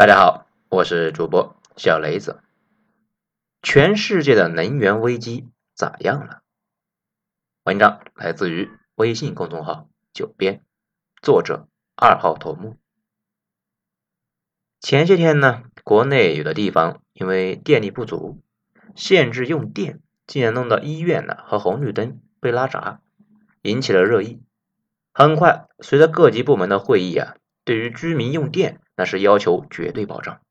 大家好，我是主播小雷子。全世界的能源危机咋样了？文章来自于微信公众号“九编”，作者二号头目。前些天呢，国内有的地方因为电力不足，限制用电，竟然弄到医院呢和红绿灯被拉闸，引起了热议。很快，随着各级部门的会议啊，对于居民用电那是要求绝对保障。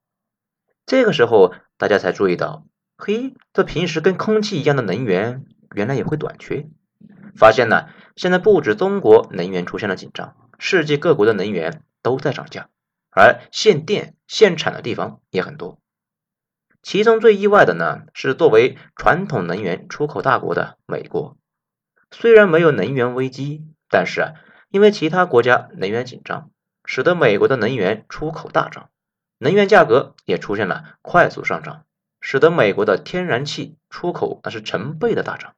这个时候，大家才注意到，嘿，这平时跟空气一样的能源，原来也会短缺。发现呢，现在不止中国能源出现了紧张，世界各国的能源都在涨价。而限电限产的地方也很多，其中最意外的呢是作为传统能源出口大国的美国，虽然没有能源危机，但是啊，因为其他国家能源紧张，使得美国的能源出口大涨，能源价格也出现了快速上涨，使得美国的天然气出口那是成倍的大涨。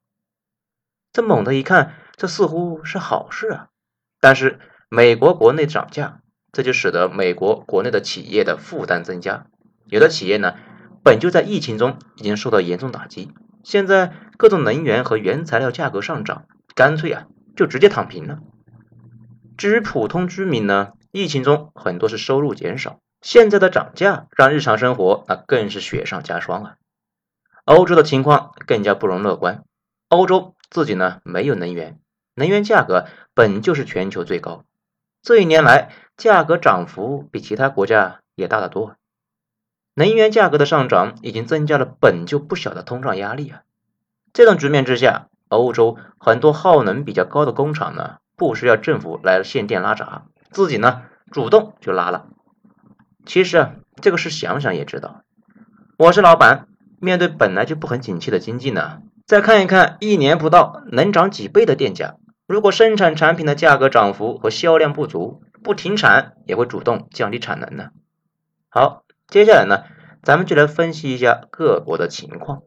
这猛的一看，这似乎是好事啊，但是美国国内涨价。这就使得美国国内的企业的负担增加，有的企业呢本就在疫情中已经受到严重打击，现在各种能源和原材料价格上涨，干脆啊就直接躺平了。至于普通居民呢，疫情中很多是收入减少，现在的涨价让日常生活那更是雪上加霜啊。欧洲的情况更加不容乐观，欧洲自己呢没有能源，能源价格本就是全球最高，这一年来。价格涨幅比其他国家也大得多，能源价格的上涨已经增加了本就不小的通胀压力啊！这种局面之下，欧洲很多耗能比较高的工厂呢，不需要政府来限电拉闸，自己呢主动就拉了。其实啊，这个事想想也知道，我是老板，面对本来就不很景气的经济呢，再看一看一年不到能涨几倍的电价，如果生产产品的价格涨幅和销量不足，不停产也会主动降低产能呢。好，接下来呢，咱们就来分析一下各国的情况。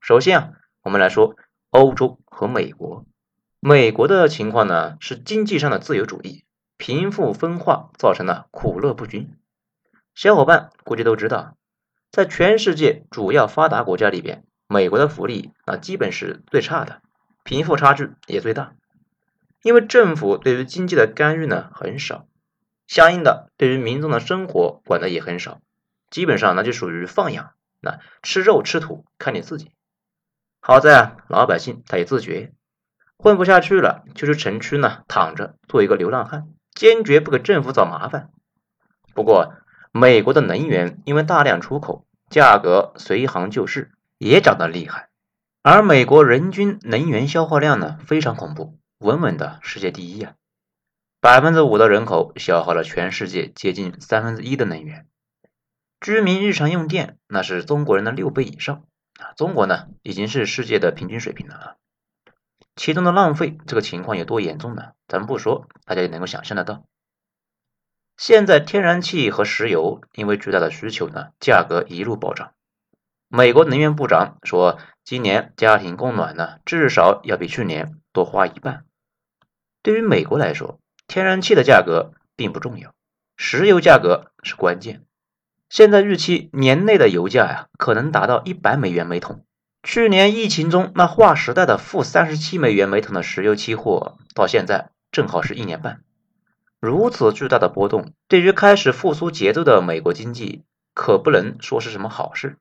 首先啊，我们来说欧洲和美国。美国的情况呢是经济上的自由主义，贫富分化造成了苦乐不均。小伙伴估计都知道，在全世界主要发达国家里边，美国的福利啊基本是最差的，贫富差距也最大。因为政府对于经济的干预呢很少，相应的对于民众的生活管的也很少，基本上那就属于放养，那吃肉吃土看你自己。好在啊，老百姓他也自觉，混不下去了，就去城区呢躺着做一个流浪汉，坚决不给政府找麻烦。不过美国的能源因为大量出口，价格随行就市，也涨得厉害，而美国人均能源消耗量呢非常恐怖。稳稳的世界第一啊！百分之五的人口消耗了全世界接近三分之一的能源，居民日常用电那是中国人的六倍以上啊！中国呢已经是世界的平均水平了啊！其中的浪费这个情况有多严重呢？咱们不说，大家也能够想象得到。现在天然气和石油因为巨大的需求呢，价格一路暴涨。美国能源部长说，今年家庭供暖呢至少要比去年多花一半。对于美国来说，天然气的价格并不重要，石油价格是关键。现在预期年内的油价呀，可能达到一百美元每桶。去年疫情中那划时代的负三十七美元每桶的石油期货，到现在正好是一年半。如此巨大的波动，对于开始复苏节奏的美国经济，可不能说是什么好事。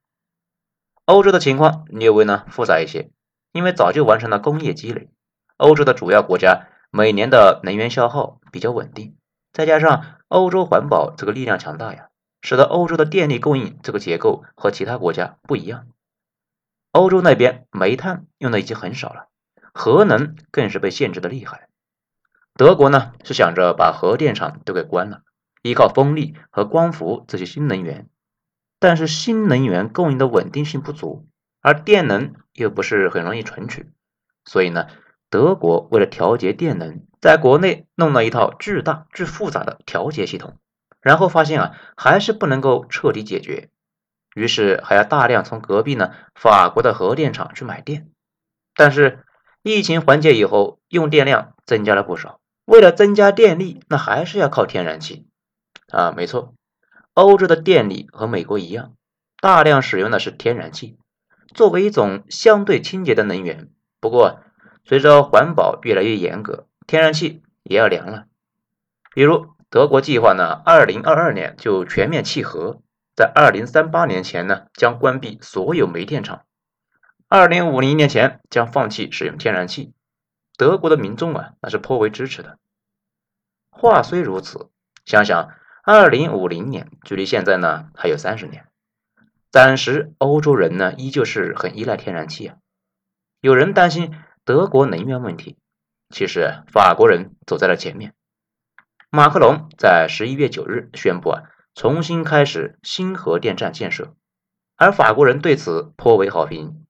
欧洲的情况略微呢复杂一些，因为早就完成了工业积累，欧洲的主要国家。每年的能源消耗比较稳定，再加上欧洲环保这个力量强大呀，使得欧洲的电力供应这个结构和其他国家不一样。欧洲那边煤炭用的已经很少了，核能更是被限制的厉害。德国呢是想着把核电厂都给关了，依靠风力和光伏这些新能源，但是新能源供应的稳定性不足，而电能又不是很容易存取，所以呢。德国为了调节电能，在国内弄了一套巨大、巨复杂的调节系统，然后发现啊，还是不能够彻底解决，于是还要大量从隔壁呢法国的核电厂去买电。但是疫情缓解以后，用电量增加了不少，为了增加电力，那还是要靠天然气啊，没错，欧洲的电力和美国一样，大量使用的是天然气，作为一种相对清洁的能源。不过，随着环保越来越严格，天然气也要凉了。比如，德国计划呢，二零二二年就全面弃核，在二零三八年前呢，将关闭所有煤电厂，二零五零年前将放弃使用天然气。德国的民众啊，那是颇为支持的。话虽如此，想想二零五零年距离现在呢还有三十年，暂时欧洲人呢依旧是很依赖天然气啊。有人担心德国能源问题，其实法国人走在了前面。马克龙在十一月九日宣布啊，重新开始新核电站建设，而法国人对此颇为好评。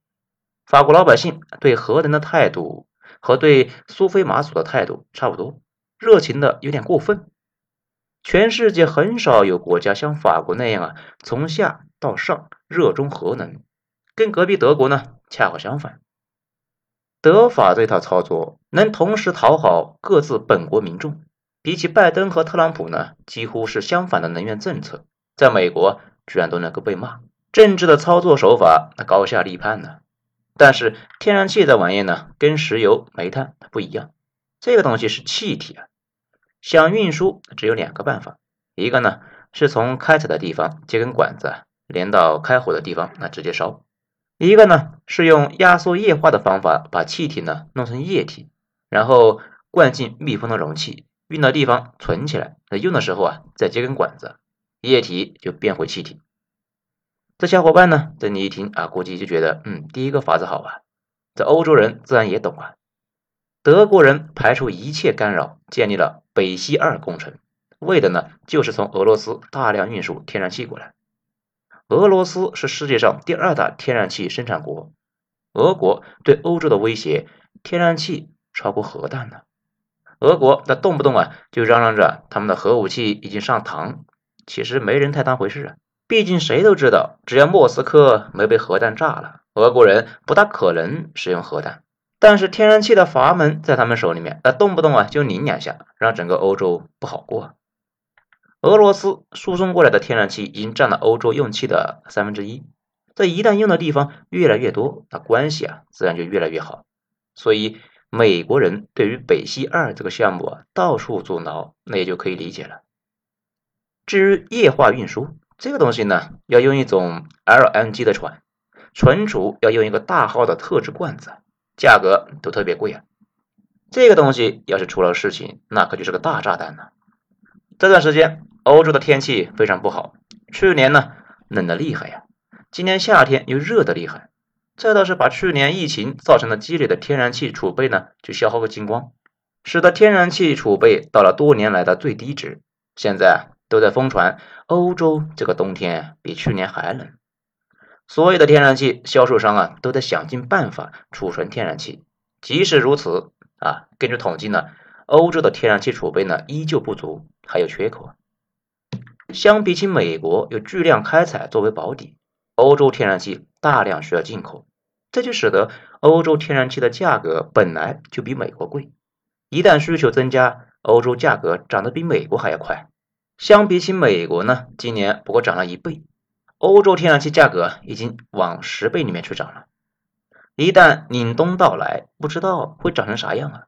法国老百姓对核能的态度和对苏菲玛索的态度差不多。热情的有点过分，全世界很少有国家像法国那样啊，从下到上热衷核能，跟隔壁德国呢恰好相反。德法这套操作能同时讨好各自本国民众，比起拜登和特朗普呢，几乎是相反的能源政策，在美国居然都能够被骂，政治的操作手法那高下立判呢。但是天然气这玩意呢，跟石油、煤炭它不一样。这个东西是气体啊，想运输只有两个办法，一个呢是从开采的地方接根管子连到开火的地方，那直接烧；一个呢是用压缩液化的方法把气体呢弄成液体，然后灌进密封的容器，运到地方存起来，那用的时候啊再接根管子，液体就变回气体。这小伙伴呢，这你一听啊，估计就觉得嗯，第一个法子好啊，这欧洲人自然也懂啊。德国人排除一切干扰，建立了北溪二工程，为的呢就是从俄罗斯大量运输天然气过来。俄罗斯是世界上第二大天然气生产国，俄国对欧洲的威胁，天然气超过核弹呢。俄国那动不动啊就嚷嚷着他们的核武器已经上膛，其实没人太当回事啊。毕竟谁都知道，只要莫斯科没被核弹炸了，俄国人不大可能使用核弹。但是天然气的阀门在他们手里面，那动不动啊就拧两下，让整个欧洲不好过。俄罗斯输送过来的天然气已经占了欧洲用气的三分之一，这一旦用的地方越来越多，那关系啊自然就越来越好。所以美国人对于北溪二这个项目啊到处阻挠，那也就可以理解了。至于液化运输这个东西呢，要用一种 LNG 的船，存储要用一个大号的特制罐子。价格都特别贵啊！这个东西要是出了事情，那可就是个大炸弹了。这段时间欧洲的天气非常不好，去年呢冷的厉害呀，今年夏天又热的厉害，这倒是把去年疫情造成的积累的天然气储备呢就消耗个精光，使得天然气储备到了多年来的最低值。现在都在疯传欧洲这个冬天比去年还冷。所有的天然气销售商啊，都在想尽办法储存天然气。即使如此啊，根据统计呢，欧洲的天然气储备呢依旧不足，还有缺口。相比起美国有巨量开采作为保底，欧洲天然气大量需要进口，这就使得欧洲天然气的价格本来就比美国贵。一旦需求增加，欧洲价格涨得比美国还要快。相比起美国呢，今年不过涨了一倍。欧洲天然气价格已经往十倍里面去涨了，一旦凛冬到来，不知道会涨成啥样啊！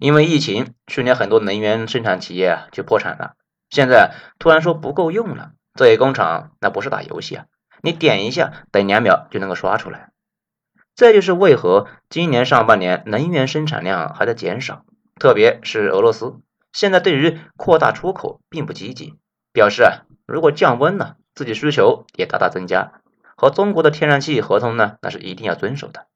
因为疫情，去年很多能源生产企业就破产了，现在突然说不够用了，这些工厂那不是打游戏啊，你点一下，等两秒就能够刷出来。这就是为何今年上半年能源生产量还在减少，特别是俄罗斯，现在对于扩大出口并不积极，表示啊，如果降温了。自己需求也大大增加，和中国的天然气合同呢，那是一定要遵守的。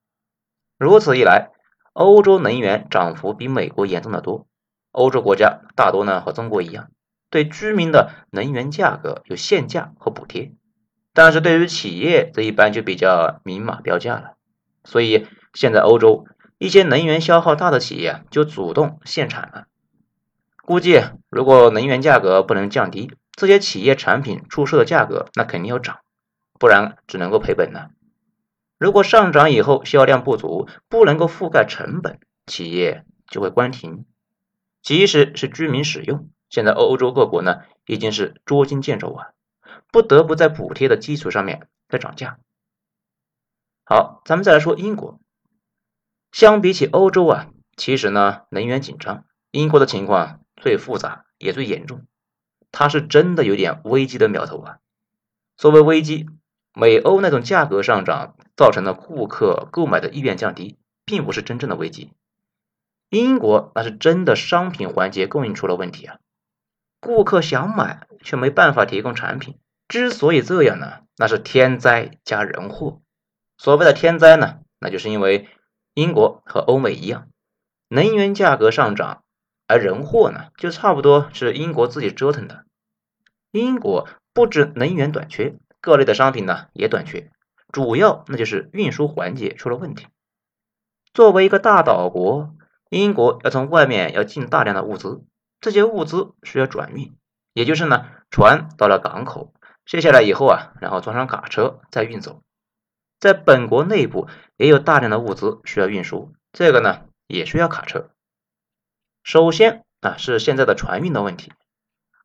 如此一来，欧洲能源涨幅比美国严重的多。欧洲国家大多呢和中国一样，对居民的能源价格有限价和补贴，但是对于企业这一般就比较明码标价了。所以现在欧洲一些能源消耗大的企业就主动限产了。估计如果能源价格不能降低，这些企业产品出售的价格那肯定要涨，不然只能够赔本了。如果上涨以后销量不足，不能够覆盖成本，企业就会关停。即使是居民使用，现在欧洲各国呢已经是捉襟见肘啊。不得不在补贴的基础上面再涨价。好，咱们再来说英国。相比起欧洲啊，其实呢能源紧张，英国的情况最复杂也最严重，它是真的有点危机的苗头啊。所谓危机，美欧那种价格上涨造成了顾客购买的意愿降低，并不是真正的危机。英国那是真的商品环节供应出了问题啊，顾客想买却没办法提供产品。之所以这样呢，那是天灾加人祸。所谓的天灾呢，那就是因为英国和欧美一样，能源价格上涨，而人祸呢，就差不多是英国自己折腾的。英国不止能源短缺，各类的商品呢也短缺，主要那就是运输环节出了问题。作为一个大岛国。英国要从外面要进大量的物资，这些物资需要转运，也就是呢，船到了港口，卸下来以后啊，然后装上卡车再运走。在本国内部也有大量的物资需要运输，这个呢也需要卡车。首先啊是现在的船运的问题，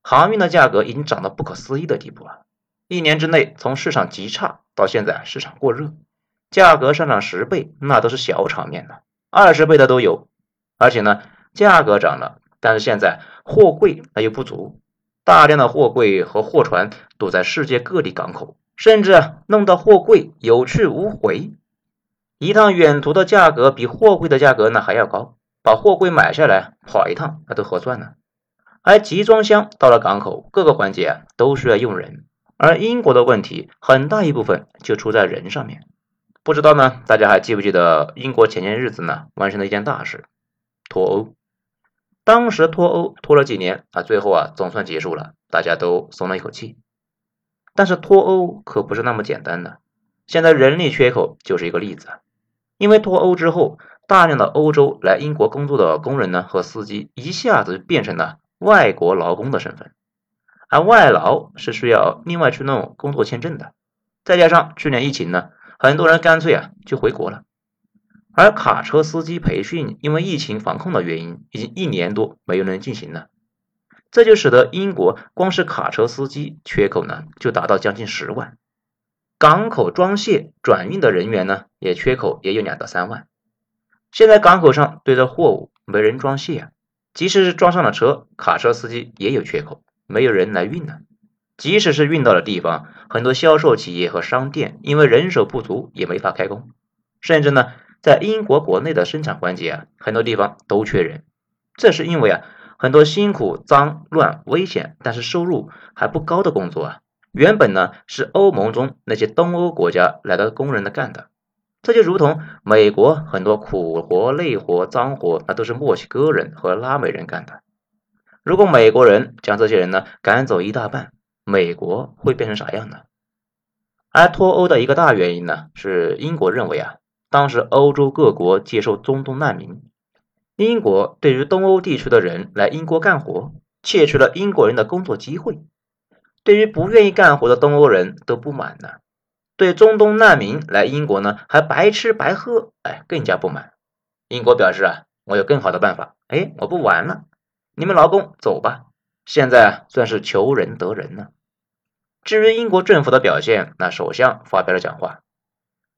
航运的价格已经涨到不可思议的地步啊，一年之内从市场极差到现在市场过热，价格上涨十倍那都是小场面的，二十倍的都有。而且呢，价格涨了，但是现在货柜那又不足，大量的货柜和货船堵在世界各地港口，甚至弄到货柜有去无回。一趟远途的价格比货柜的价格呢还要高，把货柜买下来跑一趟那都合算呢。而集装箱到了港口，各个环节都需要用人，而英国的问题很大一部分就出在人上面。不知道呢，大家还记不记得英国前些日子呢完成了一件大事？脱欧，当时脱欧拖了几年啊，最后啊总算结束了，大家都松了一口气。但是脱欧可不是那么简单的，现在人力缺口就是一个例子。因为脱欧之后，大量的欧洲来英国工作的工人呢和司机一下子变成了外国劳工的身份，而外劳是需要另外去弄工作签证的。再加上去年疫情呢，很多人干脆啊就回国了。而卡车司机培训因为疫情防控的原因，已经一年多没有人进行了，这就使得英国光是卡车司机缺口呢就达到将近十万，港口装卸转运的人员呢也缺口也有两到三万。现在港口上堆着货物，没人装卸啊，即使是装上了车，卡车司机也有缺口，没有人来运呢。即使是运到了地方，很多销售企业和商店因为人手不足也没法开工，甚至呢。在英国国内的生产环节啊，很多地方都缺人，这是因为啊，很多辛苦、脏乱、危险，但是收入还不高的工作啊，原本呢是欧盟中那些东欧国家来的工人的干的。这就如同美国很多苦活、累活、脏活，那都是墨西哥人和拉美人干的。如果美国人将这些人呢赶走一大半，美国会变成啥样呢？而脱欧的一个大原因呢，是英国认为啊。当时欧洲各国接受中东难民，英国对于东欧地区的人来英国干活，窃取了英国人的工作机会。对于不愿意干活的东欧人都不满呢，对中东难民来英国呢还白吃白喝，哎，更加不满。英国表示啊，我有更好的办法，哎，我不玩了，你们劳工走吧。现在算是求人得人了。至于英国政府的表现，那首相发表了讲话。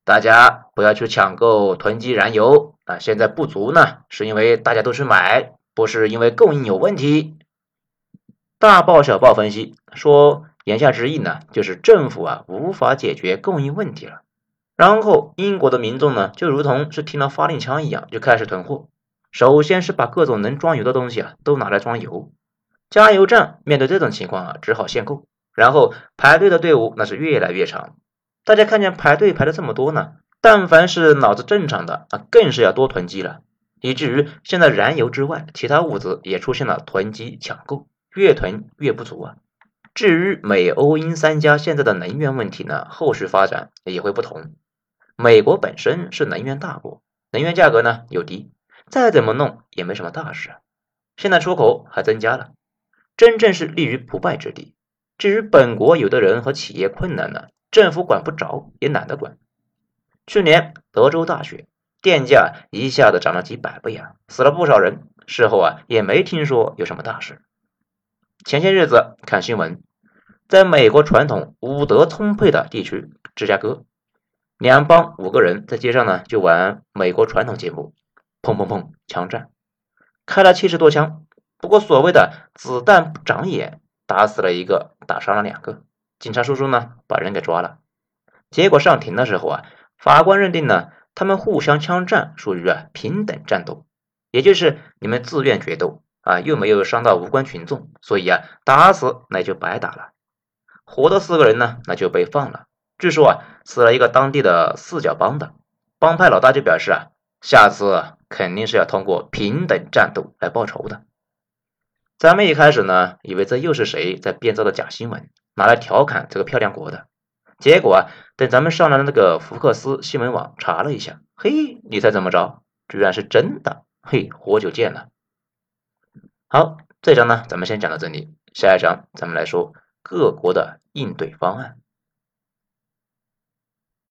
大家不要去抢购囤积燃油啊！现在不足呢，是因为大家都去买，不是因为供应有问题。大报小报分析说，言下之意呢，就是政府啊无法解决供应问题了。然后英国的民众呢，就如同是听了发令枪一样，就开始囤货。首先是把各种能装油的东西啊都拿来装油，加油站面对这种情况啊，只好限购，然后排队的队伍那是越来越长。大家看见排队排的这么多呢，但凡是脑子正常的啊，更是要多囤积了，以至于现在燃油之外，其他物资也出现了囤积抢购，越囤越不足啊。至于美欧英三家现在的能源问题呢，后续发展也会不同。美国本身是能源大国，能源价格呢又低，再怎么弄也没什么大事。现在出口还增加了，真正是立于不败之地。至于本国有的人和企业困难呢？政府管不着，也懒得管。去年德州大雪，电价一下子涨了几百倍啊，死了不少人。事后啊，也没听说有什么大事。前些日子看新闻，在美国传统武德充沛的地区芝加哥，两帮五个人在街上呢就玩美国传统节目，砰砰砰，枪战，开了七十多枪。不过所谓的子弹不长眼，打死了一个，打伤了两个。警察叔叔呢把人给抓了。结果上庭的时候啊，法官认定呢，他们互相枪战属于啊平等战斗，也就是你们自愿决斗啊，又没有伤到无关群众，所以啊打死那就白打了。活的四个人呢，那就被放了。据说啊，死了一个当地的四角帮的帮派老大，就表示啊，下次肯定是要通过平等战斗来报仇的。咱们一开始呢，以为这又是谁在编造的假新闻，拿来调侃这个漂亮国的。结果啊，等咱们上了那个福克斯新闻网查了一下，嘿，你猜怎么着？居然是真的！嘿，活久见了。好，这章呢，咱们先讲到这里，下一章咱们来说。各国的应对方案。